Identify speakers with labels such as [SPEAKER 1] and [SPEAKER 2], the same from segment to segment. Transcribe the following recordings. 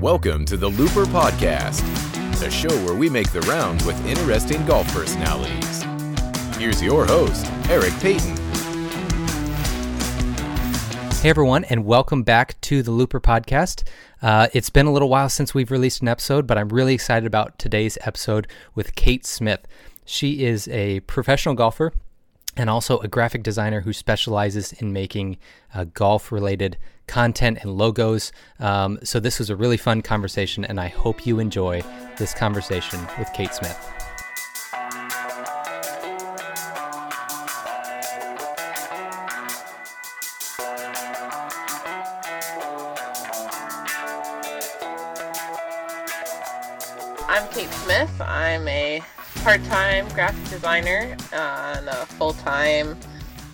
[SPEAKER 1] Welcome to the Looper Podcast, a show where we make the rounds with interesting golf personalities. Here's your host, Eric Peyton.
[SPEAKER 2] Hey everyone, and welcome back to the Looper Podcast. Uh, it's been a little while since we've released an episode, but I'm really excited about today's episode with Kate Smith. She is a professional golfer and also a graphic designer who specializes in making uh, golf related content and logos. Um, so, this was a really fun conversation, and I hope you enjoy this conversation with Kate Smith.
[SPEAKER 3] I'm Kate Smith. I'm a part-time graphic designer and a full-time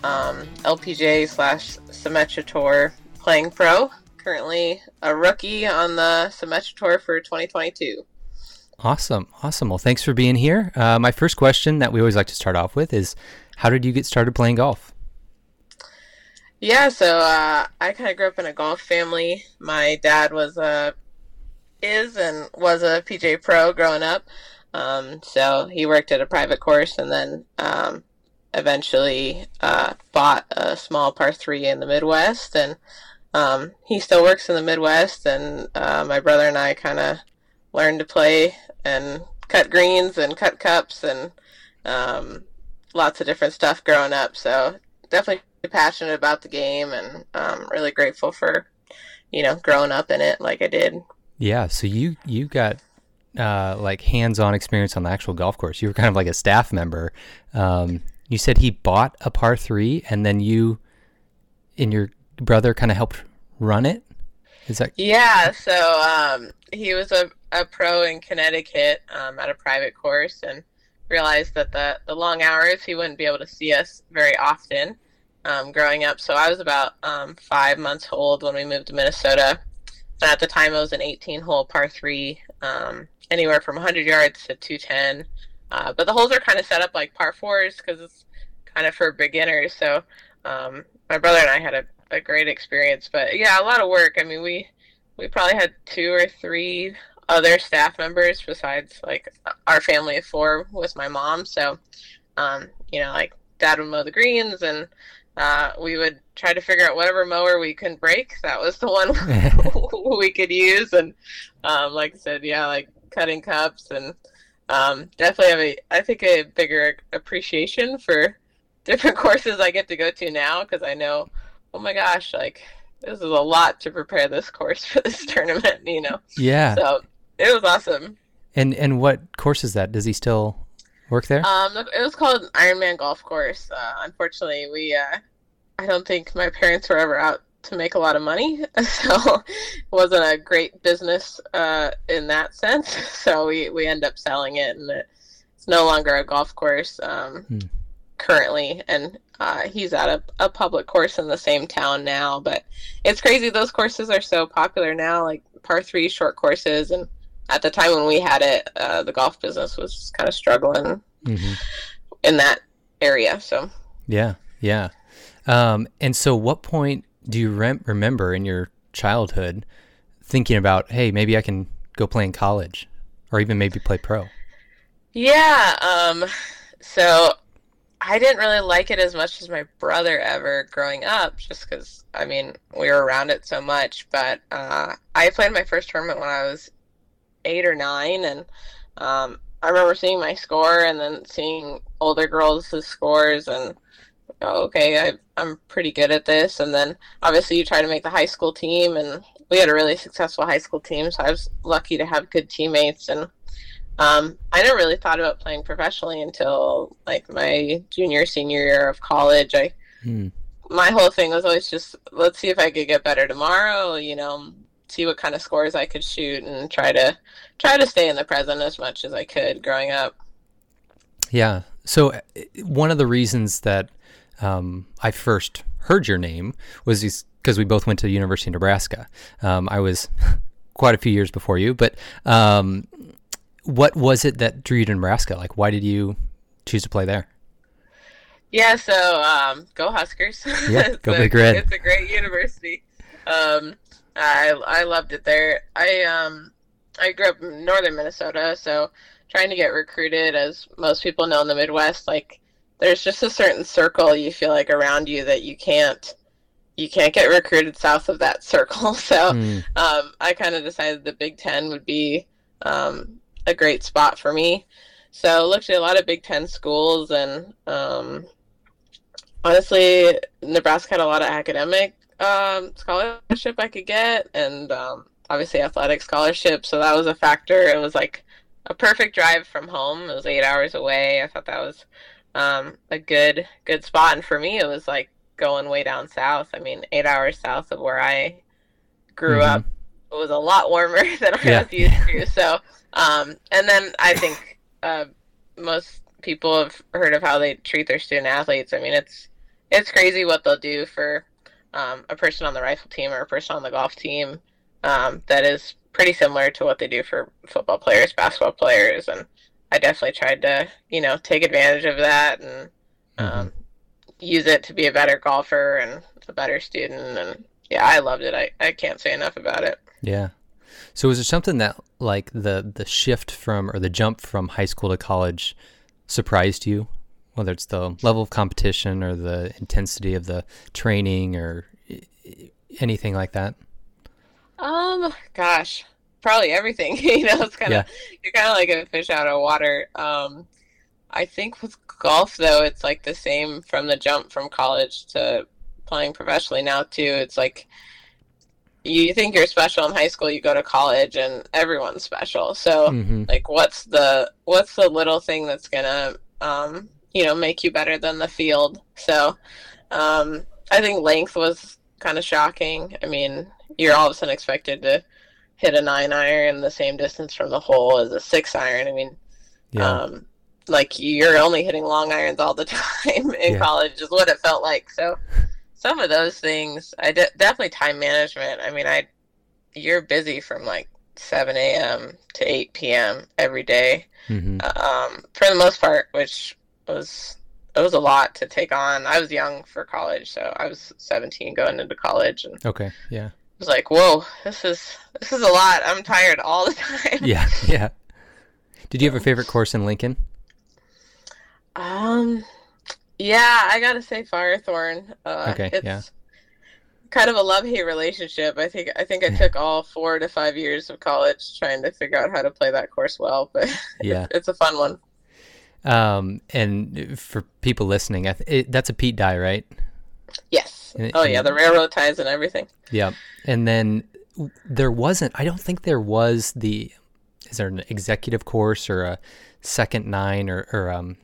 [SPEAKER 3] um, LPGA slash Symetra Tour playing pro. Currently a rookie on the Symetra Tour for 2022.
[SPEAKER 2] Awesome, awesome. Well, thanks for being here. Uh, my first question that we always like to start off with is, how did you get started playing golf?
[SPEAKER 3] Yeah, so uh, I kind of grew up in a golf family. My dad was a is and was a PGA Pro growing up. Um, so he worked at a private course and then um, eventually uh, bought a small par three in the Midwest. And um, he still works in the Midwest. And uh, my brother and I kind of learned to play and cut greens and cut cups and um, lots of different stuff growing up. So definitely passionate about the game and um, really grateful for you know growing up in it like I did.
[SPEAKER 2] Yeah, so you you got uh, like hands-on experience on the actual golf course. You were kind of like a staff member. Um, you said he bought a par three, and then you and your brother kind of helped run it. Is that?
[SPEAKER 3] Yeah. So um, he was a, a pro in Connecticut um, at a private course, and realized that the the long hours he wouldn't be able to see us very often um, growing up. So I was about um, five months old when we moved to Minnesota and at the time, it was an 18 hole par three, um, anywhere from 100 yards to 210. Uh, but the holes are kind of set up like par fours because it's kind of for beginners. So um, my brother and I had a, a great experience. But yeah, a lot of work. I mean, we we probably had two or three other staff members besides like our family of four with my mom. So um, you know, like dad would mow the greens and uh, we would try to figure out whatever mower we couldn't break. That was the one we could use. And um, like I said, yeah, like cutting cups and um, definitely have a, I think, a bigger appreciation for different courses I get to go to now because I know, oh my gosh, like this is a lot to prepare this course for this tournament, you know?
[SPEAKER 2] Yeah.
[SPEAKER 3] So it was awesome.
[SPEAKER 2] And and what course is that? Does he still work there?
[SPEAKER 3] Um, it was called Ironman Golf Course. Uh, unfortunately, we uh, I don't think my parents were ever out to make a lot of money, so it wasn't a great business uh, in that sense. So we we end up selling it, and it's no longer a golf course um, hmm. Currently. And uh, he's at a, a public course in the same town now. But it's crazy; those courses are so popular now, like par three short courses, and at the time when we had it, uh, the golf business was kind of struggling mm-hmm. in that area. So
[SPEAKER 2] yeah, yeah. Um, and so, what point do you rem- remember in your childhood thinking about, hey, maybe I can go play in college, or even maybe play pro?
[SPEAKER 3] Yeah. Um, so I didn't really like it as much as my brother ever growing up, just because I mean we were around it so much. But uh, I played my first tournament when I was eight or nine, and um, I remember seeing my score and then seeing older girls' scores, and oh, okay, I, I'm pretty good at this. And then obviously you try to make the high school team, and we had a really successful high school team, so I was lucky to have good teammates. And um, I never really thought about playing professionally until like my junior, senior year of college. I hmm. my whole thing was always just let's see if I could get better tomorrow. You know, see what kind of scores I could shoot and try to try to stay in the present as much as I could growing up.
[SPEAKER 2] Yeah. So uh, one of the reasons that um, I first heard your name was because we both went to the University of Nebraska. Um, I was quite a few years before you, but um, what was it that drew you to Nebraska? Like, why did you choose to play there?
[SPEAKER 3] Yeah, so um, go Huskers.
[SPEAKER 2] Yeah, go Big Red.
[SPEAKER 3] It's a great university. Um, I I loved it there. I um I grew up in northern Minnesota, so trying to get recruited, as most people know in the Midwest, like there's just a certain circle you feel like around you that you can't you can't get recruited south of that circle. So
[SPEAKER 2] Mm,
[SPEAKER 3] um, I kind of decided the Big Ten would be um, a great spot for me. So looked at a lot of Big Ten schools, and um, honestly, Nebraska had a lot of academic um, scholarship I could get, and um, obviously athletic scholarship. So that was a factor. It was like a perfect drive from home. It was eight hours away. I thought that was um, a good good spot, and for me, it was like going way down south. I mean, eight hours south of where I grew
[SPEAKER 2] Mhm.
[SPEAKER 3] up. It was a lot warmer than I
[SPEAKER 2] Yeah.
[SPEAKER 3] was used to. So, um, and then I think uh, most people have heard of how they treat their student athletes. I mean, it's it's crazy what they'll do for um, a person on the rifle team or a person on the golf team. Um, that is pretty similar to what they do for football players, basketball players, and I definitely tried to, you know, take advantage of that and um, use it to be a better golfer and a better student. And yeah, I loved it. I, I can't say enough about it.
[SPEAKER 2] Yeah. So was it something that like the the shift from or the jump from high school to college surprised you? Whether it's the level of competition or the intensity of the training or anything like that.
[SPEAKER 3] Um, gosh, probably everything. you know, it's kind of you're kind of like a fish out of water. Um, I think with golf though, it's like the same from the jump from college to playing professionally now too. It's like you think you're special in high school, you go to college, and everyone's special. So
[SPEAKER 2] hmm
[SPEAKER 3] like, what's the what's the little thing that's gonna um, you know make you better than the field? So um, I think length was kind of shocking. I mean, you're all of a sudden expected to hit a nine iron the same distance from the hole as a six iron. I mean,
[SPEAKER 2] Yeah.
[SPEAKER 3] um, like you're only hitting long irons all the time in
[SPEAKER 2] Yeah.
[SPEAKER 3] college is what it felt like. So some of those things, I de- definitely time management. I mean, I you're busy from like 7 a.m. to 8 p.m. every day
[SPEAKER 2] hmm
[SPEAKER 3] um, for the most part, which was it was a lot to take on. I was young for college, so I was 17 going into college, and
[SPEAKER 2] Okay. Yeah.
[SPEAKER 3] was like, whoa, this is this is a lot. I'm tired all the time.
[SPEAKER 2] Yeah. Yeah. Did you have a favorite course in Lincoln?
[SPEAKER 3] Um, yeah, I gotta say Firethorn. Uh,
[SPEAKER 2] Okay,
[SPEAKER 3] it's
[SPEAKER 2] yeah.
[SPEAKER 3] kind of a love-hate relationship. I think I think I took all four to five years of college trying to figure out how to play that course well, but
[SPEAKER 2] Yeah.
[SPEAKER 3] it's a fun one.
[SPEAKER 2] Um, and for people listening, I th- it, that's a Pete Dye, right?
[SPEAKER 3] Yes.
[SPEAKER 2] And-
[SPEAKER 3] Oh yeah, the railroad ties and everything.
[SPEAKER 2] Yeah. And then there wasn't, I don't think there was the, is there an executive course or a second nine or, or um,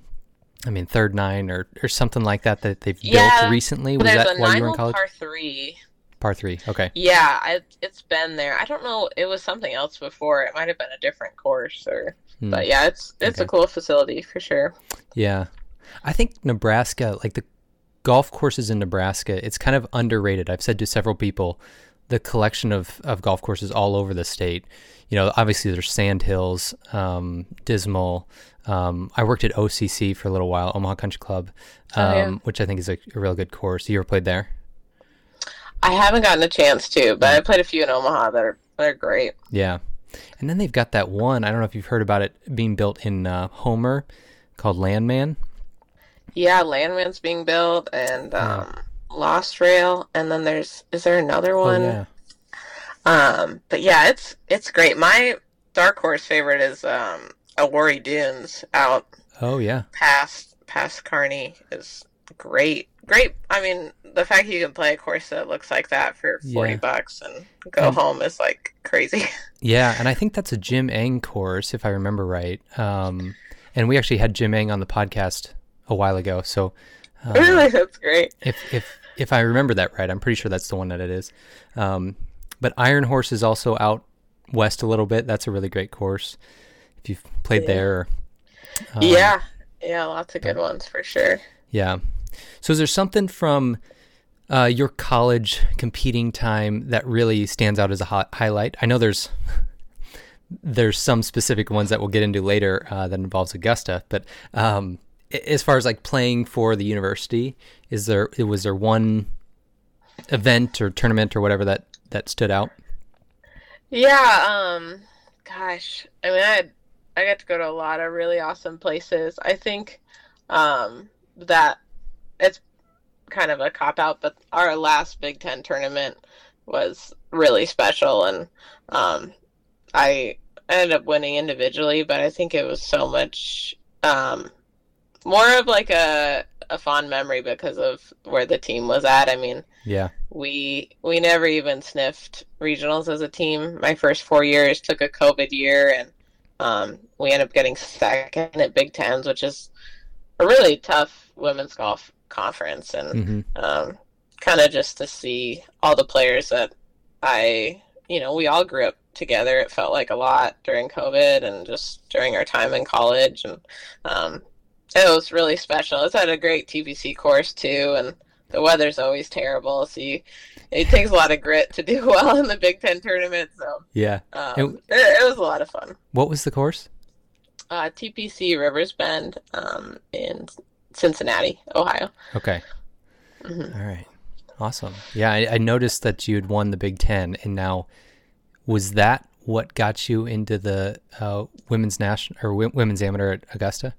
[SPEAKER 2] I mean, third nine or, or something like that that they've
[SPEAKER 3] Yeah,
[SPEAKER 2] built recently? Was that while you were in college?
[SPEAKER 3] par three.
[SPEAKER 2] Par three. Okay.
[SPEAKER 3] Yeah, I, it's been there. I don't know. It was something else before. It might have been a different course, or
[SPEAKER 2] Hmm.
[SPEAKER 3] but yeah, it's it's
[SPEAKER 2] Okay.
[SPEAKER 3] a cool facility for sure.
[SPEAKER 2] Yeah. I think Nebraska, like the golf courses in Nebraska, it's kind of underrated. I've said to several people the collection of, of golf courses all over the state. You know, obviously there's Sand Hills, um, Dismal. Um, I worked at OCC for a little while, Omaha Country Club, um,
[SPEAKER 3] Oh, yeah.
[SPEAKER 2] which I think is a, a real good course. You ever played there?
[SPEAKER 3] I haven't gotten a chance to, but I played a few in Omaha that are that are great.
[SPEAKER 2] Yeah. And then they've got that one, I don't know if you've heard about it being built in uh, Homer called Landmand.
[SPEAKER 3] Yeah, Landmand's being built and um, Lost Rail, and then there's is there another
[SPEAKER 2] Oh,
[SPEAKER 3] one?
[SPEAKER 2] yeah.
[SPEAKER 3] Um, but yeah, it's it's great. My dark horse favorite is um, Awarii Dunes out
[SPEAKER 2] Oh, yeah.
[SPEAKER 3] past past Kearney is great. Great. I mean, the fact you can play a course that looks like that for forty
[SPEAKER 2] Yeah.
[SPEAKER 3] bucks and go
[SPEAKER 2] And-
[SPEAKER 3] home is like crazy.
[SPEAKER 2] Yeah, and I think that's a Jim Engh course, if I remember right. Um, and we actually had Jim Engh on the podcast a while ago. So um,
[SPEAKER 3] really, that's great.
[SPEAKER 2] if if if I remember that right, I'm pretty sure that's the one that it is. Um, but Iron Horse is also out west a little bit. That's a really great course. If you've played
[SPEAKER 3] Yeah.
[SPEAKER 2] there, um,
[SPEAKER 3] yeah, yeah, lots of good ones for sure.
[SPEAKER 2] yeah. So is there something from uh, your college competing time that really stands out as a hi- highlight? I know there's there's some specific ones that we'll get into later uh, that involves Augusta, but um, as far as like playing for the university, is there was there one event or tournament or whatever that that stood out?
[SPEAKER 3] Yeah, um gosh. I mean I I got to go to a lot of really awesome places. I think um that it's kind of a cop out, but our last Big Ten tournament was really special and um I ended up winning individually, but I think it was so much um more of like a a fond memory because of where the team was at. I mean,
[SPEAKER 2] Yeah.
[SPEAKER 3] we we never even sniffed regionals as a team. My first four years took a COVID year, and um, we ended up getting second at Big Tens, which is a really tough women's golf conference, and
[SPEAKER 2] hmm
[SPEAKER 3] um, kind of just to see all the players that I, you know, we all grew up together. It felt like a lot during COVID and just during our time in college, and um, it was really special. It's at a great TPC course too, and the weather's always terrible, so you, it takes a lot of grit to do well in the Big Ten tournament. So
[SPEAKER 2] Yeah.
[SPEAKER 3] um, it, it was a lot of fun.
[SPEAKER 2] What was the course?
[SPEAKER 3] Uh, TPC Rivers Bend um, in Cincinnati, Ohio.
[SPEAKER 2] Okay.
[SPEAKER 3] Mhm.
[SPEAKER 2] All right. Awesome. Yeah, I, I noticed that you had won the Big Ten, and now was that what got you into the uh, women's national or w- women's amateur at Augusta?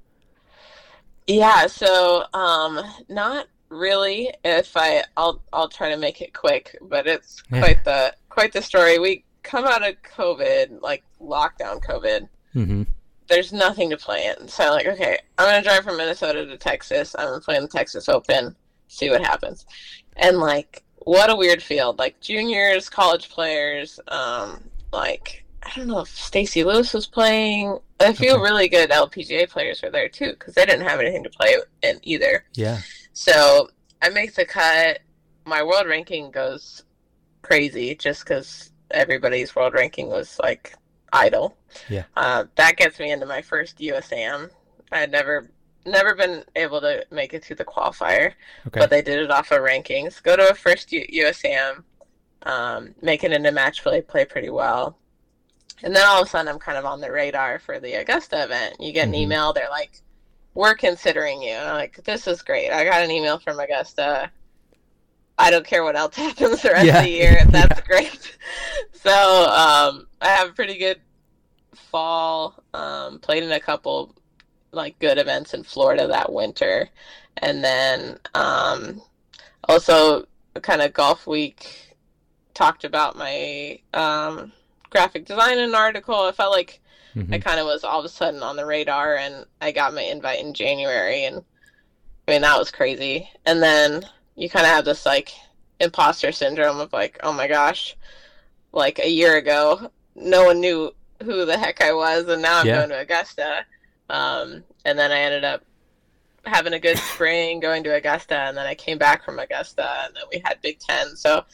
[SPEAKER 3] Yeah, so um not really if I I'll I'll try to make it quick, but it's
[SPEAKER 2] Yeah.
[SPEAKER 3] quite the quite the story. We come out of COVID, like lockdown COVID.
[SPEAKER 2] Mm-hmm.
[SPEAKER 3] There's nothing to play in. So I'm like, okay, I'm gonna drive from Minnesota to Texas. I'm gonna play in the Texas Open, see what happens. And like what a weird field. Like juniors, college players, um, like I don't know if Stacy Lewis was playing. A few
[SPEAKER 2] Okay.
[SPEAKER 3] really good LPGA players were there too, because they didn't have anything to play in either.
[SPEAKER 2] Yeah.
[SPEAKER 3] So I make the cut. My world ranking goes crazy just because everybody's world ranking was like idle.
[SPEAKER 2] Yeah.
[SPEAKER 3] Uh, that gets me into my first USAM. I had never never been able to make it to the qualifier,
[SPEAKER 2] Okay.
[SPEAKER 3] but they did it off of rankings. Go to a first U- USAM, um, make it into match play, play pretty well. And then all of a sudden, I'm kind of on the radar for the Augusta event. You get an
[SPEAKER 2] Mhm.
[SPEAKER 3] email, they're like, we're considering you. And I'm like, this is great. I got an email from Augusta. I don't care what else happens the rest
[SPEAKER 2] Yeah.
[SPEAKER 3] of the year. That's
[SPEAKER 2] Yeah.
[SPEAKER 3] great. So um, I have a pretty good fall. Um, played in a couple like good events in Florida that winter, and then um, also kind of Golfweek talked about my um, graphic design in an article. I felt like I
[SPEAKER 2] Mhm.
[SPEAKER 3] kind of was all of a sudden on the radar, and I got my invite in January, and I mean that was crazy. And then you kind of have this like imposter syndrome of like, oh my gosh, like a year ago, no one knew who the heck I was, and now I'm
[SPEAKER 2] Yeah.
[SPEAKER 3] going to Augusta. Um, and then I ended up having a good spring going to Augusta, and then I came back from Augusta, and then we had Big Ten. So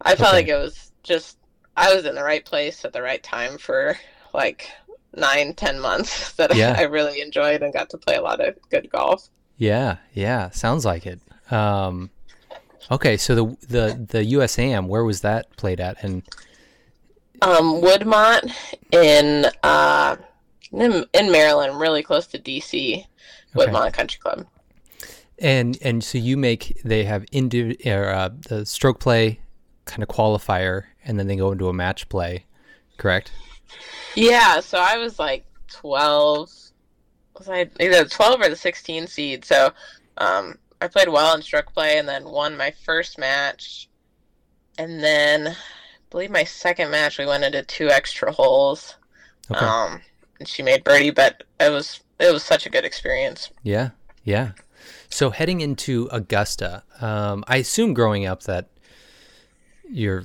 [SPEAKER 3] I felt
[SPEAKER 2] Okay.
[SPEAKER 3] like it was just I was in the right place at the right time for like nine, ten months that
[SPEAKER 2] Yeah.
[SPEAKER 3] I, really enjoyed and got to play a lot of good golf.
[SPEAKER 2] Yeah. Yeah. Sounds like it. Um, okay. So the the the USAM, where was that played at? And
[SPEAKER 3] Um, Woodmont in uh in, in Maryland, really close to DC,
[SPEAKER 2] Okay.
[SPEAKER 3] Woodmont Country Club.
[SPEAKER 2] and and so you make they have indi- or, uh, the stroke play kind of qualifier, and then they go into a match play, correct?
[SPEAKER 3] Yeah, so I was like twelve. Was I either the twelve or the sixteen seed? So, um, I played well in stroke play and then won my first match, and then I believe my second match we went into two extra holes.
[SPEAKER 2] Okay.
[SPEAKER 3] Um, and she made birdie, but it was it was such a good experience.
[SPEAKER 2] Yeah, yeah. So heading into Augusta, um, I assume growing up that you're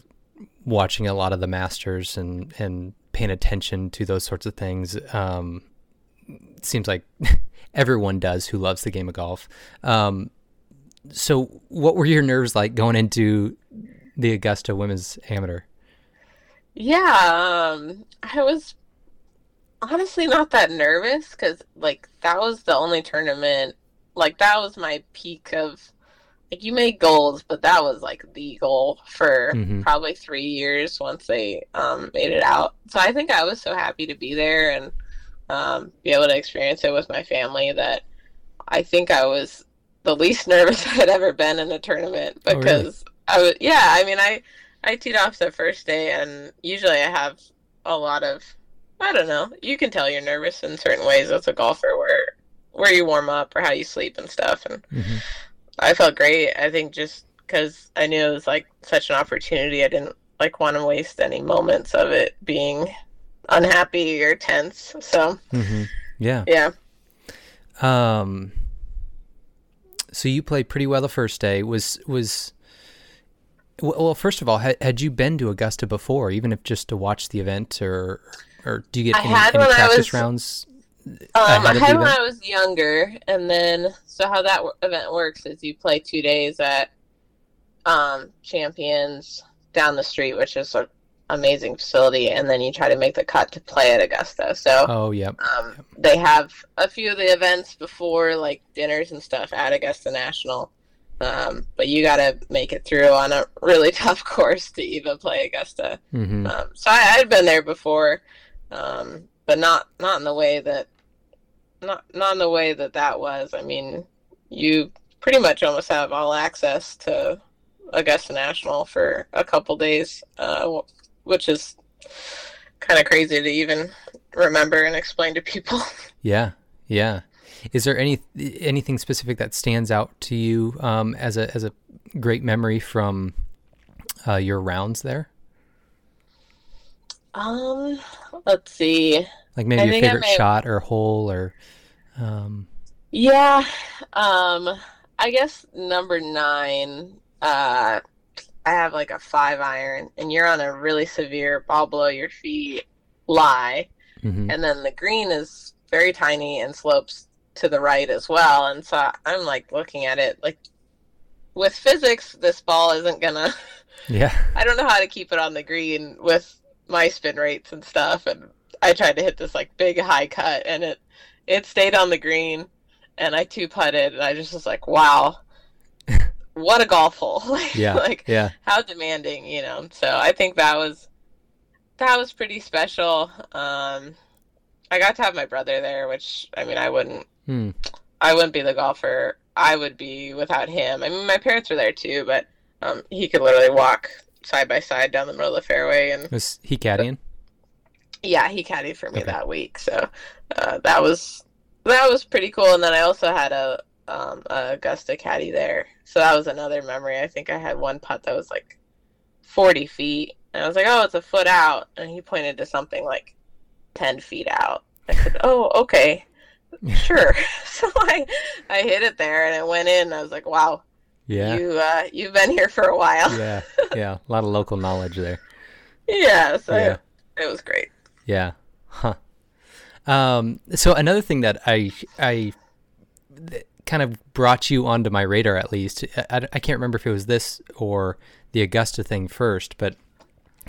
[SPEAKER 2] watching a lot of the Masters and and paying attention to those sorts of things. Um, seems like everyone does who loves the game of golf. Um, so, what were your nerves like going into the Augusta Women's Amateur?
[SPEAKER 3] Yeah, um, I was honestly not that nervous because like that was the only tournament. Like that was my peak of like you made goals, but that was like the goal for
[SPEAKER 2] Mhm.
[SPEAKER 3] probably three years once they um, made it out. So I think I was so happy to be there and um, be able to experience it with my family that I think I was the least nervous I had ever been in a tournament
[SPEAKER 2] Oh, really?
[SPEAKER 3] because I was yeah. I mean I I teed off the first day, and usually I have a lot of I don't know. You can tell you're nervous in certain ways as a golfer where where you warm up or how you sleep and stuff and
[SPEAKER 2] hmm
[SPEAKER 3] I felt great. I think just cuz I knew it was like such an opportunity I didn't like want to waste any moments of it being unhappy or tense. So,
[SPEAKER 2] hmm Yeah.
[SPEAKER 3] yeah.
[SPEAKER 2] Um. So you played pretty well the first day. Was was well. First of all, had, had you been to Augusta before, even if just to watch the event, or or do you get
[SPEAKER 3] I
[SPEAKER 2] any, any practice
[SPEAKER 3] was-
[SPEAKER 2] rounds?
[SPEAKER 3] Um, I
[SPEAKER 2] ahead of the
[SPEAKER 3] had when? I was younger, and then so how that w- event works is you play two days at um, Champions down the street, which is an amazing facility, and then you try to make the cut to play at Augusta. So
[SPEAKER 2] Oh, yeah,
[SPEAKER 3] um, they have a few of the events before, like dinners and stuff, at Augusta National. Um, but you got to make it through on a really tough course to even play Augusta.
[SPEAKER 2] hmm
[SPEAKER 3] Um, so I had been there before, um, but not not in the way that not not in the way that that was. I mean, you pretty much almost have all access to Augusta National for a couple days, uh, which is kind of crazy to even remember and explain to people.
[SPEAKER 2] Yeah, yeah. Is there any anything specific that stands out to you um, as a as a great memory from uh, your rounds there?
[SPEAKER 3] Um, let's see.
[SPEAKER 2] Like maybe
[SPEAKER 3] I
[SPEAKER 2] your favorite shot or hole or um,
[SPEAKER 3] Yeah, um, I guess number nine. Uh, I have like a five iron, and you're on a really severe ball below your feet lie,
[SPEAKER 2] mhm.
[SPEAKER 3] and then the green is very tiny and slopes to the right as well. And so I'm like looking at it like with physics, this ball isn't gonna.
[SPEAKER 2] yeah,
[SPEAKER 3] I don't know how to keep it on the green with my spin rates and stuff. And I tried to hit this like big high cut, and it it stayed on the green, and I two putted, and I just was like, wow, what a golf hole! like,
[SPEAKER 2] yeah,
[SPEAKER 3] like
[SPEAKER 2] yeah.
[SPEAKER 3] how demanding, you know. So I think that was that was pretty special. Um, I got to have my brother there, which I mean, I wouldn't
[SPEAKER 2] Hmm.
[SPEAKER 3] I wouldn't be the golfer I would be without him. I mean, my parents were there too, but um, he could literally walk side by side down the middle of the fairway, and
[SPEAKER 2] Was he caddying?
[SPEAKER 3] yeah, he caddied for me
[SPEAKER 2] Okay.
[SPEAKER 3] that week. So uh, that was that was pretty cool. And then I also had a, um, a Augusta caddy there, so that was another memory. I think I had one putt that was like forty feet, and I was like, "Oh, it's a foot out," and he pointed to something like ten feet out. I said, "Oh, okay." sure. so I I hit it there and it went in. I was like, wow,
[SPEAKER 2] Yeah,
[SPEAKER 3] you uh, you've been here for a while.
[SPEAKER 2] yeah, yeah. A lot of local knowledge there.
[SPEAKER 3] yeah. So
[SPEAKER 2] Yeah.
[SPEAKER 3] it was great.
[SPEAKER 2] Yeah. Huh. Um, so another thing that I I that kind of brought you onto my radar at least. I, I- I can't remember if it was this or the Augusta thing first, but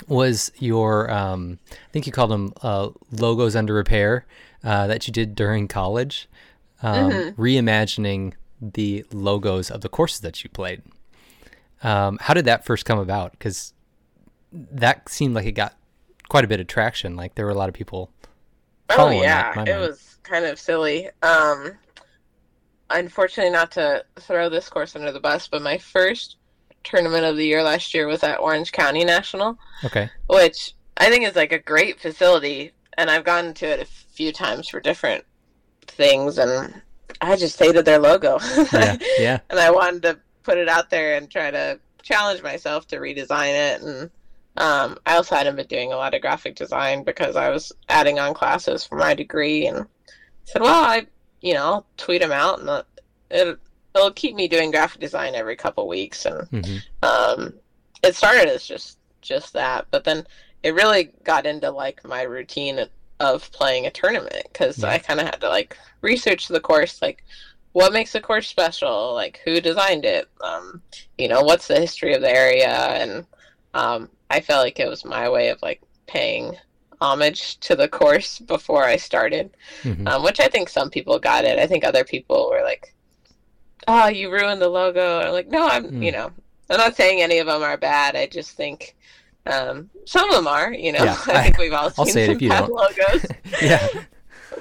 [SPEAKER 2] was your um, I think you called them uh, logos under repair uh, that you did during college, um, reimagining the logos of the courses that you played. Um, how did that first come about? Because that seemed like it got quite a bit of traction. Like there were a lot of people.
[SPEAKER 3] Oh yeah, it
[SPEAKER 2] mind.
[SPEAKER 3] was kind of silly. Um, unfortunately, not to throw this course under the bus, but my first tournament of the year last year was at Orange County National,
[SPEAKER 2] Okay.
[SPEAKER 3] which I think is like a great facility, and I've gone to it a few times for different things, and I just hated their logo.
[SPEAKER 2] Yeah. Yeah.
[SPEAKER 3] and I wanted to put it out there and try to challenge myself to redesign it. And um, I also hadn't been doing a lot of graphic design because I was adding on classes for my degree, and said, "Well, I, you know, I'll tweet them out, and it it'll, keep me doing graphic design every couple weeks." And
[SPEAKER 2] hmm
[SPEAKER 3] um, it started as just just that, but then it really got into like my routine of playing a tournament because
[SPEAKER 2] Yeah.
[SPEAKER 3] I kind of had to like research the course, like what makes the course special, like who designed it, um, you know, what's the history of the area, and um, I felt like it was my way of like paying homage to the course before I started,
[SPEAKER 2] hmm
[SPEAKER 3] um, which I think some people got it. I think other people were like, "Oh, you ruined the logo." I'm like, "No, I'm,
[SPEAKER 2] Mm.
[SPEAKER 3] you know, I'm not saying any of them are bad. I just think um, some of them are. You know,
[SPEAKER 2] Yeah,
[SPEAKER 3] I
[SPEAKER 2] I-
[SPEAKER 3] think we've all
[SPEAKER 2] I'll
[SPEAKER 3] seen some bad
[SPEAKER 2] don't.
[SPEAKER 3] logos,
[SPEAKER 2] yeah.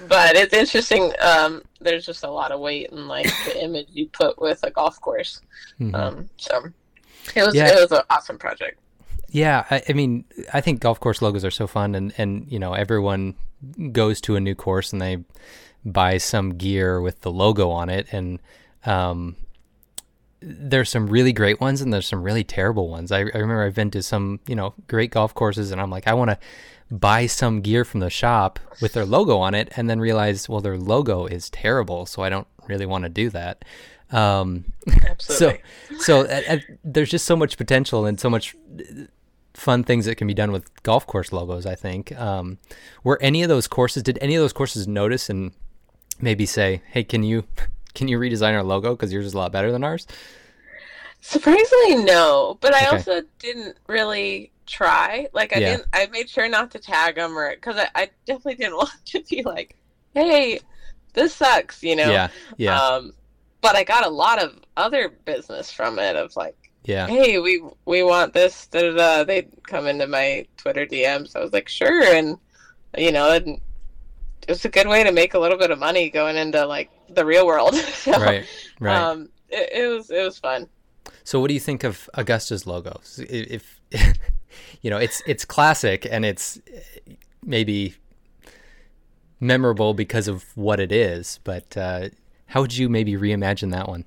[SPEAKER 3] but it's interesting. Um, there's just a lot of weight in like the image you put with a golf course.
[SPEAKER 2] Mhm.
[SPEAKER 3] Um, so it was
[SPEAKER 2] Yeah.
[SPEAKER 3] it was an awesome project.
[SPEAKER 2] Yeah, I, I mean, I think golf course logos are so fun, and and you know everyone goes to a new course and they buy some gear with the logo on it, and um, there's some really great ones and there's some really terrible ones. I, I remember I've been to some you know great golf courses, and I'm like, I want to buy some gear from the shop with their logo on it, and then realize, well, their logo is terrible, so I don't really want to do that. Um,
[SPEAKER 3] Absolutely.
[SPEAKER 2] So, so uh, uh, there's just so much potential and so much fun things that can be done with golf course logos. I think. Um, were any of those courses? Did any of those courses notice and maybe say, "Hey, can you can you redesign our logo because yours is a lot better than ours"?
[SPEAKER 3] Surprisingly, no. But I
[SPEAKER 2] Okay.
[SPEAKER 3] also didn't really try. Like I
[SPEAKER 2] Yeah.
[SPEAKER 3] didn't. I made sure not to tag them or because I, I definitely didn't want to be like, "Hey, this sucks," you know.
[SPEAKER 2] Yeah, yeah,
[SPEAKER 3] Um, but I got a lot of other business from it of like,
[SPEAKER 2] yeah,
[SPEAKER 3] hey, we we want this. Da, da, da. They'd come into my Twitter DMs. I was like, sure, and you know, it, it was a good way to make a little bit of money going into like the real world. so,
[SPEAKER 2] right, right.
[SPEAKER 3] Um, it, it was it was fun.
[SPEAKER 2] So, what do you think of Augusta's logo? If, you know, it's it's classic and it's uh, maybe memorable because of what it is. But uh, how would you maybe reimagine that one?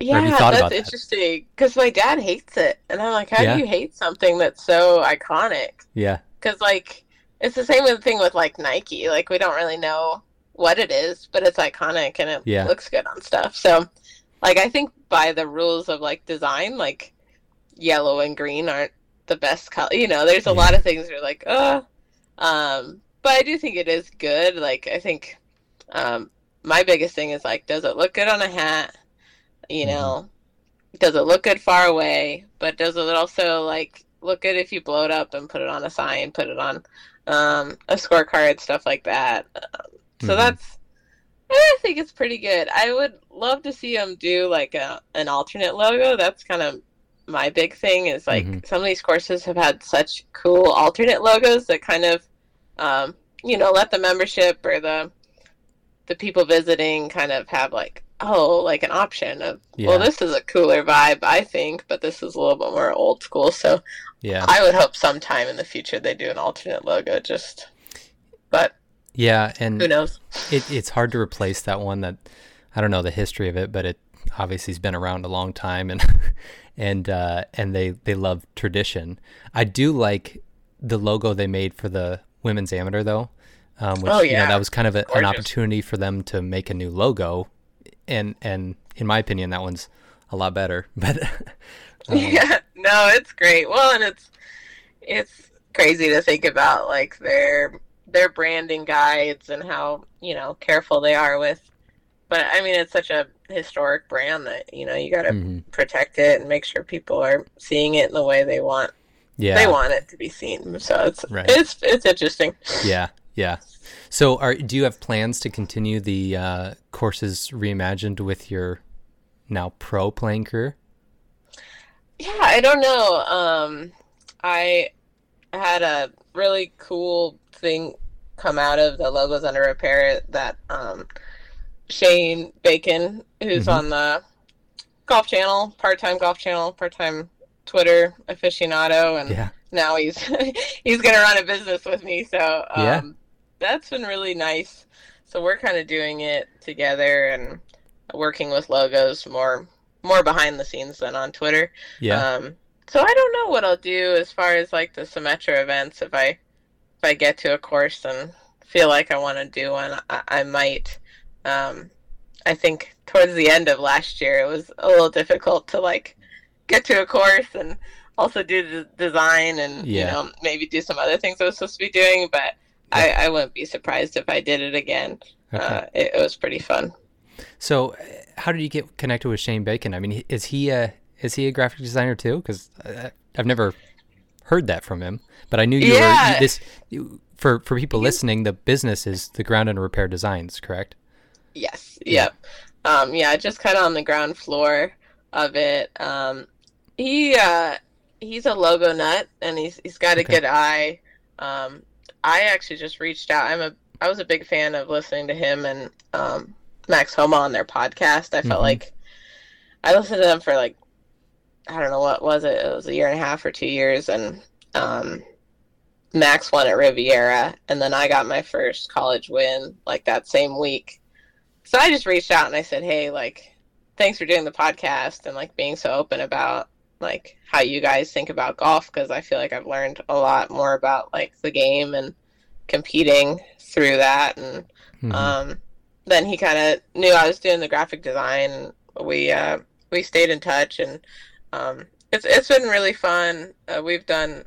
[SPEAKER 3] Yeah,
[SPEAKER 2] have you thought
[SPEAKER 3] that's
[SPEAKER 2] that?
[SPEAKER 3] interesting because my dad hates it, and I'm like, how
[SPEAKER 2] Yeah?
[SPEAKER 3] do you hate something that's so iconic?
[SPEAKER 2] Yeah,
[SPEAKER 3] Because like it's the same thing with like Nike. Like we don't really know what it is, but it's iconic and it
[SPEAKER 2] Yeah.
[SPEAKER 3] looks good on stuff. So, like I think by the rules of like design, like yellow and green aren't the best color. You know, there's a
[SPEAKER 2] Yeah.
[SPEAKER 3] lot of things you're like, uh, um, but I do think it is good. Like I think, um, my biggest thing is like, does it look good on a hat? You
[SPEAKER 2] Mhm.
[SPEAKER 3] know, does it look good far away? But does it also like look good if you blow it up and put it on a sign, put it on um, a scorecard, stuff like that. Um, so
[SPEAKER 2] Mhm.
[SPEAKER 3] that's, I think it's pretty good. I would love to see them do like a an alternate logo. That's kind of my big thing. Is like
[SPEAKER 2] Mhm.
[SPEAKER 3] some of these courses have had such cool alternate logos that kind of, um, you know, let the membership or the the people visiting kind of have like oh like an option of
[SPEAKER 2] Yeah.
[SPEAKER 3] well this is a cooler vibe i think but this is a little bit more old school so
[SPEAKER 2] yeah,
[SPEAKER 3] i would hope sometime in the future they do an alternate logo just but
[SPEAKER 2] yeah. And
[SPEAKER 3] who knows
[SPEAKER 2] it, it's hard to replace that one that I don't know the history of it, but it obviously has been around a long time and and uh, and they they love tradition. I do like the logo they made for the women's amateur though, um, which
[SPEAKER 3] Oh,
[SPEAKER 2] you know
[SPEAKER 3] yeah.
[SPEAKER 2] that was kind of a, an opportunity for them to make a new logo, and and in my opinion that one's a lot better. But um,
[SPEAKER 3] yeah no it's great well and it's it's crazy to think about like their their branding guides and how you know careful they are with but i mean it's such a historic brand that you know you got to
[SPEAKER 2] mhm.
[SPEAKER 3] protect it and make sure people are seeing it in the way they want
[SPEAKER 2] yeah,
[SPEAKER 3] they want it to be seen so it's
[SPEAKER 2] Right.
[SPEAKER 3] it's it's interesting
[SPEAKER 2] Yeah, yeah. So, are do you have plans to continue the uh, courses reimagined with your now pro playing career?
[SPEAKER 3] Yeah, I don't know. Um, I had a really cool thing come out of the logos under repair that um, Shane Bacon, who's
[SPEAKER 2] Mhm.
[SPEAKER 3] on the golf channel, part-time golf channel, part-time Twitter aficionado, and
[SPEAKER 2] Yeah,
[SPEAKER 3] now he's he's gonna run a business with me. So um,
[SPEAKER 2] Yeah.
[SPEAKER 3] that's been really nice. So we're kind of doing it together and working with logos more more behind the scenes than on Twitter.
[SPEAKER 2] yeah,
[SPEAKER 3] Um, so I don't know what I'll do as far as like the Symetra events. If I if I get to a course and feel like I want to do one, I, I might. Um, I think towards the end of last year, it was a little difficult to like get to a course and also do the design and
[SPEAKER 2] Yeah.
[SPEAKER 3] you know maybe do some other things I was supposed to be doing. But I, I wouldn't be surprised if I did it again.
[SPEAKER 2] okay.
[SPEAKER 3] Uh, it, it was pretty fun.
[SPEAKER 2] so, uh, how did you get connected with Shane Bacon? I mean, is he a is he a graphic designer too? Because I've never heard that from him. But I knew you were you- this. You, for for people listening, the business is the ground under repair designs, correct?
[SPEAKER 3] Yes.
[SPEAKER 2] Yeah.
[SPEAKER 3] Yep. Um, yeah, just kind of on the ground floor of it. Um, he uh, he's a logo nut, and he's he's got a
[SPEAKER 2] Okay.
[SPEAKER 3] good eye. Um, I actually just reached out. I'm a I was a big fan of listening to him and um, Max Homa on their podcast. I felt
[SPEAKER 2] Mhm.
[SPEAKER 3] like I listened to them for like I don't know what was it. It was a year and a half or two years, and um, Max won at Riviera, and then I got my first college win like that same week. So I just reached out and I said, "Hey, like, thanks for doing the podcast and like being so open about like how you guys think about golf because I feel like I've learned a lot more about like the game and competing through that and mm-hmm. um, then he kind of knew I was doing the graphic design. We uh, we stayed in touch and um, it's it's been really fun. Uh, we've done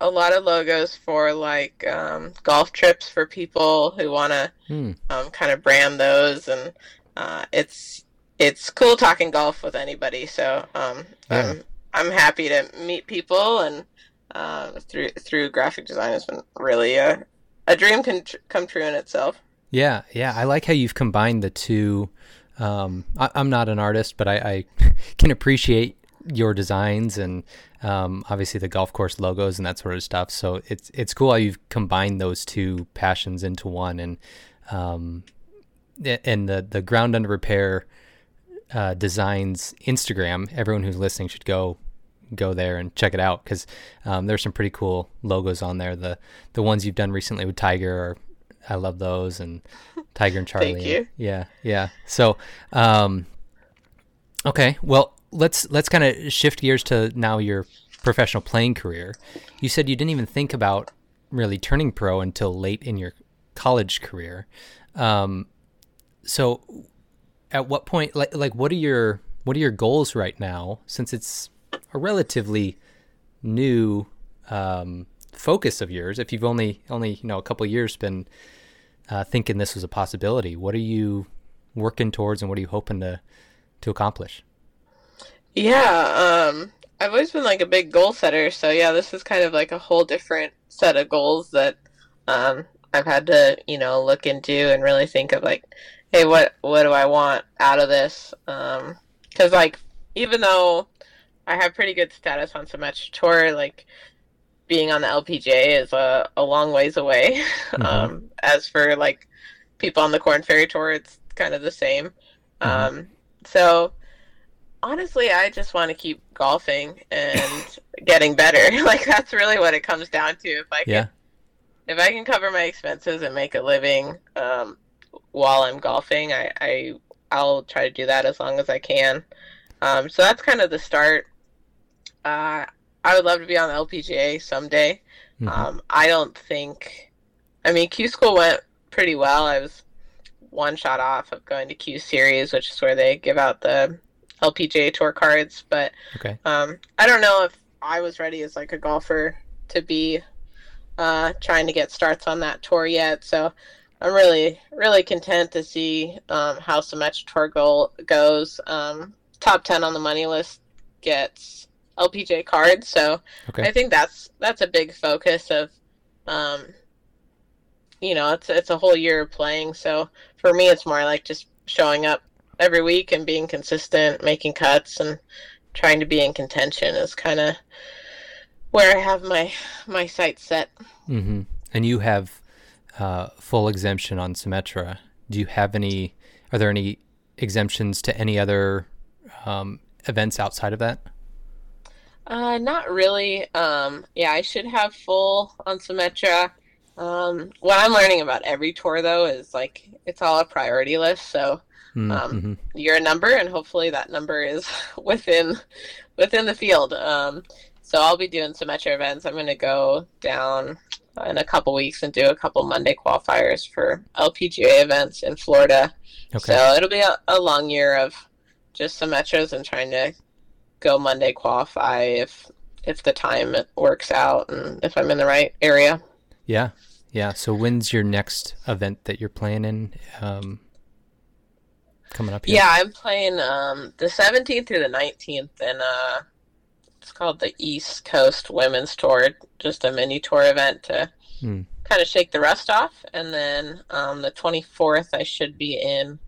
[SPEAKER 3] a lot of logos for like um, golf trips for people who want to mm. um, kind of brand those, and uh, it's it's cool talking golf with anybody. So um, yeah. I'm I'm happy to meet people, and uh, through through graphic design has been really a a dream can tr- come true in itself.
[SPEAKER 2] Yeah, yeah, I like how you've combined the two. Um, I, am not an artist, but I, I can appreciate your designs and um, obviously the golf course logos and that sort of stuff. So it's it's cool how you've combined those two passions into one, and um, and the the ground under repair uh, designs Instagram. Everyone who's listening should go go there and check it out because um, there's some pretty cool logos on there. The the ones you've done recently with Tiger are I love those and Tiger and Charlie.
[SPEAKER 3] Thank you.
[SPEAKER 2] And, yeah, yeah. So, um, okay, well, let's let's kind of shift gears to now your professional playing career. You said you didn't even think about really turning pro until late in your college career. Um, so, at what point, like, like, what are your what are your goals right now? Since it's a relatively new um, focus of yours, if you've only only you know a couple years been uh, thinking this was a possibility, what are you working towards, and what are you hoping to to accomplish?
[SPEAKER 3] Yeah, um, I've always been like a big goal setter, so yeah, this is kind of like a whole different set of goals that um, I've had to, you know, look into and really think of like, hey, what what do I want out of this? Because um, like, even though I have pretty good status on Symetra Tour, like being on the LPGA is a, a long ways away. Mm-hmm. Um, as for like people on the Corn Ferry Tour, it's kind of the same. Mm-hmm. Um, so honestly, I just want to keep golfing and getting better. like that's really what it comes down to. If I can, yeah. if I can cover my expenses and make a living um, while I'm golfing, I, I I'll try to do that as long as I can. Um, so that's kind of the start. Uh, I would love to be on the LPGA someday. Mm-hmm. Um, I don't think. I mean, Q school went pretty well. I was one shot off of going to Q Series, which is where they give out the LPGA Tour cards, but okay. um, I don't know if I was ready as like a golfer to be uh, trying to get starts on that tour yet. So I'm really really content to see um, how Symetra Tour goal goes. Um, top ten on the money list gets LPGA cards, so okay. I think that's that's a big focus of. Um, you know, it's it's a whole year of playing, so for me, it's more like just showing up every week and being consistent, making cuts, and trying to be in contention is kind of where I have my my sights set.
[SPEAKER 2] Mm-hmm. And you have uh, full exemption on Symetra. Do you have any? Are there any exemptions to any other um, events outside of that?
[SPEAKER 3] Uh, not really. Um, yeah, I should have full on Symetra. Um, what I'm learning about every tour though is like it's all a priority list. So Mm, um, mm-hmm. You're a number, and hopefully that number is within within the field. Um, so I'll be doing Symetra events. I'm going to go down in a couple weeks and do a couple Monday qualifiers for LPGA events in Florida. Okay. So it'll be a, a long year of just Symetras and trying to go Monday qualify if if the time works out and if I'm in the right area.
[SPEAKER 2] Yeah, yeah. So when's your next event that you're playing in? Um, coming up
[SPEAKER 3] here? Yeah, I'm playing um, the 17th through the 19th, and uh, it's called the East Coast Women's Tour, just a mini tour event to mm. kind of shake the rust off. And then um, the 24th, I should be in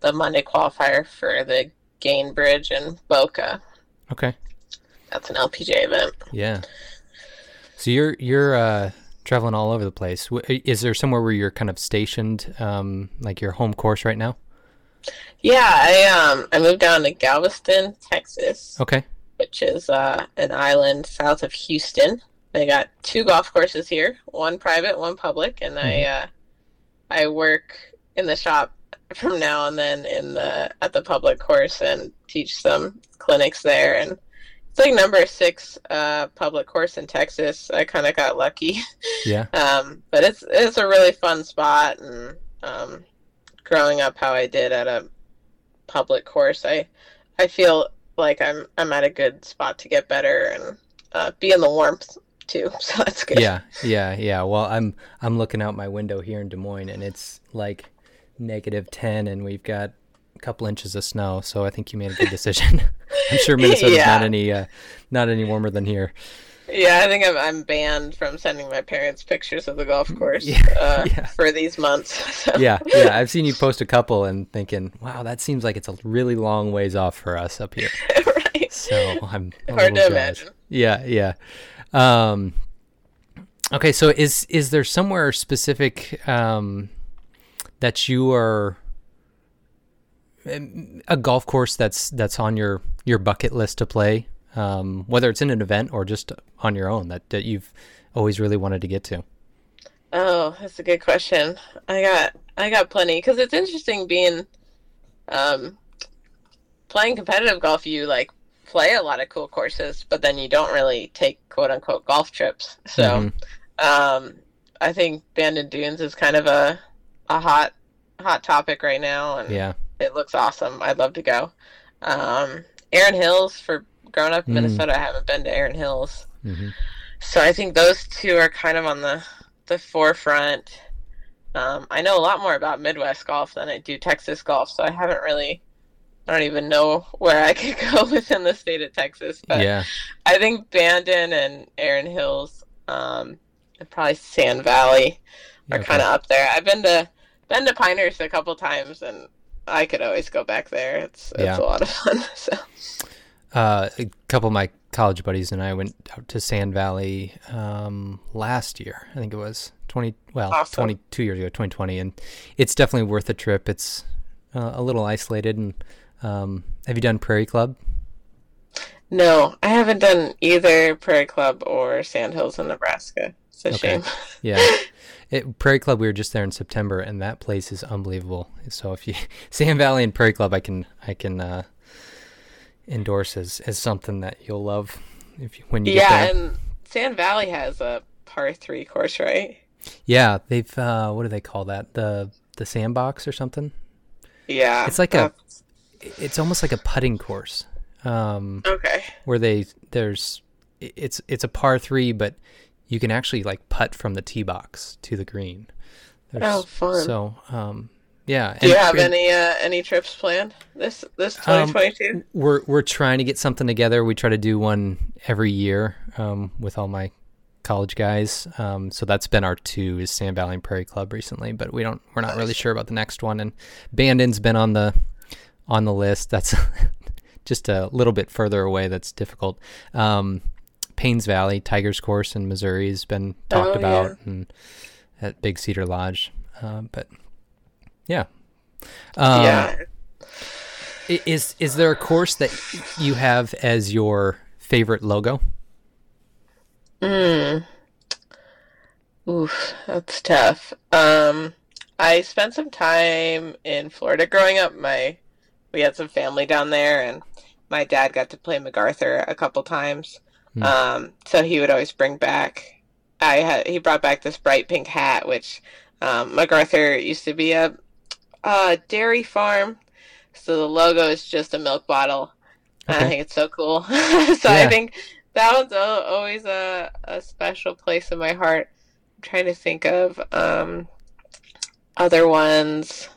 [SPEAKER 3] the Monday qualifier for the Gainbridge and Boca.
[SPEAKER 2] Okay.
[SPEAKER 3] That's an LPGA event.
[SPEAKER 2] Yeah. So you're you're uh, traveling all over the place. Is there somewhere where you're kind of stationed, um, like your home course right now?
[SPEAKER 3] Yeah, I um I moved down to Galveston, Texas.
[SPEAKER 2] Okay.
[SPEAKER 3] which is uh, an island south of Houston. They got two golf courses here, one private, one public, and mm-hmm. I uh, I work in the shop from now and then in the at the public course and teach some clinics there and it's like number six uh, public course in Texas. I kind of got lucky.
[SPEAKER 2] Yeah.
[SPEAKER 3] um, but it's it's a really fun spot, and um, growing up how I did at a public course, I I feel like I'm I'm at a good spot to get better and uh, be in the warmth too. So that's good.
[SPEAKER 2] Yeah, yeah, yeah. Well, I'm I'm looking out my window here in Des Moines, and it's like negative ten, and we've got a couple inches of snow. So I think you made a good decision. I'm sure Minnesota's yeah. not any uh, not any warmer than here.
[SPEAKER 3] Yeah, I think I'm, I'm banned from sending my parents pictures of the golf course yeah, uh, yeah. for these months.
[SPEAKER 2] So. Yeah, yeah. I've seen you post a couple and thinking, wow, that seems like it's a really long ways off for us up here.
[SPEAKER 3] right.
[SPEAKER 2] So I'm
[SPEAKER 3] hard to imagine.
[SPEAKER 2] Yeah, yeah. Um, okay, so is is there somewhere specific um, that you are a golf course that's that's on your your bucket list to play, um, whether it's in an event or just on your own that that you've always really wanted to get to?
[SPEAKER 3] Oh, that's a good question. I got I got plenty because it's interesting being um, playing competitive golf. You like play a lot of cool courses, but then you don't really take quote unquote golf trips. So mm-hmm. um, I think Bandon Dunes is kind of a a hot hot topic right now, and
[SPEAKER 2] yeah,
[SPEAKER 3] it looks awesome. I'd love to go. Um, Erin Hills for growing up in mm. Minnesota, I haven't been to Erin Hills, mm-hmm. so I think those two are kind of on the the forefront. Um, I know a lot more about Midwest golf than I do Texas golf, so I haven't really I don't even know where I could go within the state of Texas. But
[SPEAKER 2] yeah.
[SPEAKER 3] I think Bandon and Erin Hills, um, and probably Sand Valley are okay. kind of up there. I've been to been to Pinehurst a couple times, and I could always go back there. It's it's yeah. a lot of fun. So.
[SPEAKER 2] Uh, a couple of my college buddies and I went out to Sand Valley um, last year. I think it was twenty well awesome. twenty two years ago, twenty twenty, and it's definitely worth a trip. It's uh, a little isolated and um, have you done Prairie Club?
[SPEAKER 3] No, I haven't done either Prairie Club or Sandhills in Nebraska. It's a okay. shame.
[SPEAKER 2] yeah. It, Prairie Club, we were just there in September, and that place is unbelievable. So if you Sand Valley and Prairie Club, I can I can uh, endorse as, as something that you'll love if you, when you
[SPEAKER 3] yeah,
[SPEAKER 2] get
[SPEAKER 3] there. and Sand Valley has a par three course, right?
[SPEAKER 2] Yeah, they've uh, what do they call that? The the sandbox or something?
[SPEAKER 3] Yeah,
[SPEAKER 2] it's like a it's almost like a putting course. Um,
[SPEAKER 3] okay.
[SPEAKER 2] Where they there's it's it's a par three, but you can actually like putt from the tee box to the green.
[SPEAKER 3] There's, oh, fun!
[SPEAKER 2] So, um, yeah.
[SPEAKER 3] Do and, you have any uh, any trips planned this this twenty twenty two?
[SPEAKER 2] We're we're trying to get something together. We try to do one every year um, with all my college guys. Um, so that's been our two is Sand Valley and Prairie Club recently, but we don't we're not really sure about the next one. And Bandon's been on the on the list. That's just a little bit further away. That's difficult. Um, Paynes Valley Tigers Course in Missouri has been talked oh, about, yeah. and at Big Cedar Lodge. Uh, but yeah,
[SPEAKER 3] um, yeah.
[SPEAKER 2] Is is there a course that you have as your favorite logo?
[SPEAKER 3] Hmm. Oof, that's tough. Um, I spent some time in Florida growing up. My we had some family down there, and my dad got to play MacArthur a couple times. Mm. Um, so he would always bring back. I had he brought back this bright pink hat, which um, MacArthur used to be a, a dairy farm, so the logo is just a milk bottle. Okay. I think it's so cool. so yeah. I think that one's always a, a special place in my heart. I'm trying to think of um, other ones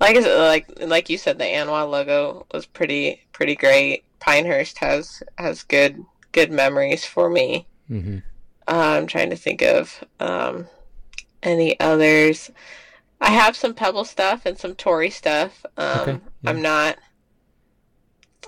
[SPEAKER 3] like like like you said, the ANWA logo was pretty pretty great. Pinehurst has has good good memories for me. Mm-hmm. Uh, I'm trying to think of um, any others. I have some Pebble stuff and some Torrey stuff. Um, okay. yeah. I'm not.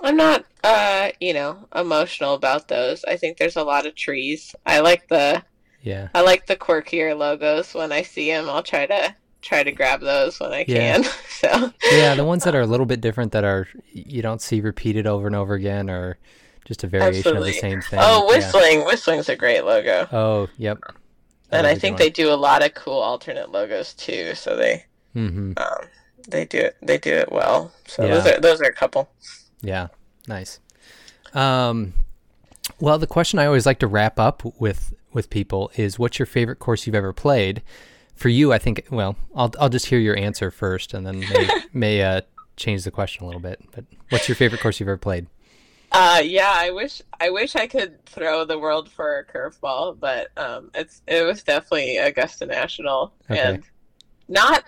[SPEAKER 3] I'm not, uh, you know, emotional about those. I think there's a lot of trees. I like the,
[SPEAKER 2] yeah,
[SPEAKER 3] I like the quirkier logos. When I see them, I'll try to try to grab those when I yeah. can. so
[SPEAKER 2] yeah, the ones that are a little bit different that are you don't see repeated over and over again, or Just a variation
[SPEAKER 3] Absolutely.
[SPEAKER 2] of the same thing.
[SPEAKER 3] Oh,
[SPEAKER 2] Yeah.
[SPEAKER 3] whistling! Whistling's a great logo,
[SPEAKER 2] Oh, yep.
[SPEAKER 3] And I think they do a lot of cool alternate logos too. So they
[SPEAKER 2] hmm
[SPEAKER 3] um, they do it they do it well. So
[SPEAKER 2] Yeah.
[SPEAKER 3] those are those are a couple.
[SPEAKER 2] Yeah, nice. Um, well, the question I always like to wrap up with with people is, "What's your favorite course you've ever played?" For you, I think. Well, I'll I'll just hear your answer first, and then may, may uh, change the question a little bit. But what's your favorite course you've ever played?
[SPEAKER 3] Uh, yeah, I wish I wish I could throw the world for a curveball, but um, it's it was definitely Augusta National,
[SPEAKER 2] Okay.
[SPEAKER 3] and not.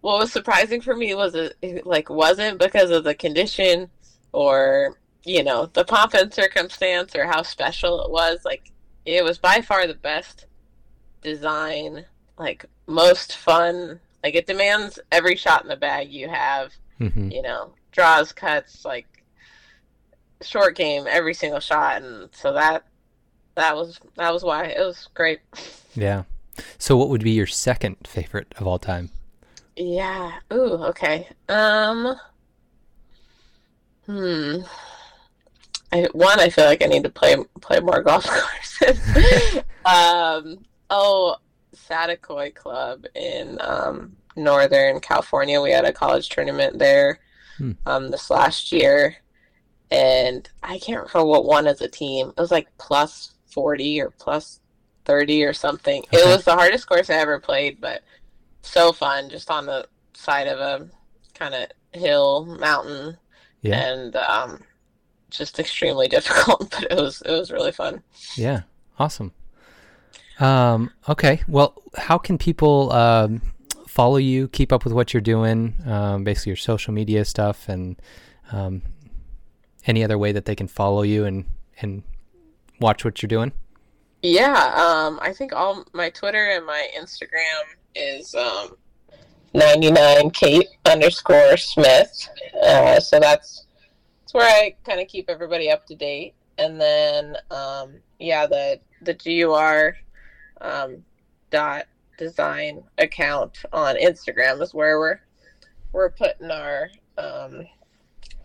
[SPEAKER 3] What was surprising for me was it, like wasn't because of the condition or you know the pomp and circumstance or how special it was. Like it was by far the best design, like most fun. Like it demands every shot in the bag you have
[SPEAKER 2] hmm
[SPEAKER 3] you know, draws, cuts, like short game, every single shot, and so that that was that was why it was great.
[SPEAKER 2] Yeah. So, what would be your second favorite of all time?
[SPEAKER 3] Yeah. Ooh. Okay. Um. Hmm. I, one, I feel like I need to play play more golf courses. um. Oh, Saticoy Club in um, Northern California. We had a college tournament there
[SPEAKER 2] Hmm.
[SPEAKER 3] um, this last year, and I can't remember what one as a team. It was like plus forty or plus thirty or something. It was the hardest course I ever played, but so fun, just on the side of a kind of hill mountain,
[SPEAKER 2] Yeah.
[SPEAKER 3] and um, just extremely difficult. But it was it was really fun.
[SPEAKER 2] Yeah. Awesome. Um, okay. Well, how can people um, follow you, keep up with what you're doing, um, basically your social media stuff, and um, any other way that they can follow you and, and watch what you're doing?
[SPEAKER 3] Yeah, um, I think all my Twitter and my Instagram is um, 99 Kate underscore Smith. Uh, so that's that's where I kind of keep everybody up to date. And then um, yeah, the the GUR um, dot design account on Instagram is where we're we're putting our um,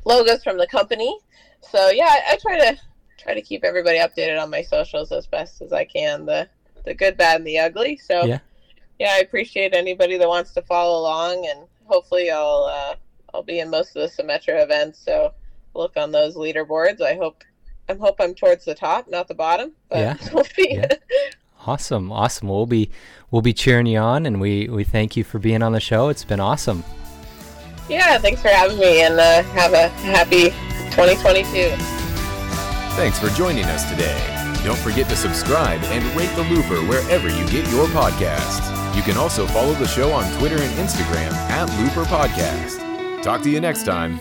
[SPEAKER 3] logos from the company. So yeah, I, I try to try to keep everybody updated on my socials as best as I can. The the good, bad, and the ugly. So
[SPEAKER 2] Yeah.
[SPEAKER 3] yeah, I appreciate anybody that wants to follow along, and hopefully I'll uh, I'll be in most of the Symetra events. So look on those leaderboards. I hope I'm hope I'm towards the top, not the bottom. But
[SPEAKER 2] Yeah.
[SPEAKER 3] we'll see.
[SPEAKER 2] Yeah. Awesome. Awesome. We'll be we'll be cheering you on, and we we thank you for being on the show. It's been awesome.
[SPEAKER 3] Yeah, thanks for having me, and uh, have a happy 2022.
[SPEAKER 1] Thanks for joining us today. Don't forget to subscribe and rate the Looper wherever you get your podcasts. You can also follow the show on Twitter and Instagram at Looper Podcast. Talk to you next time.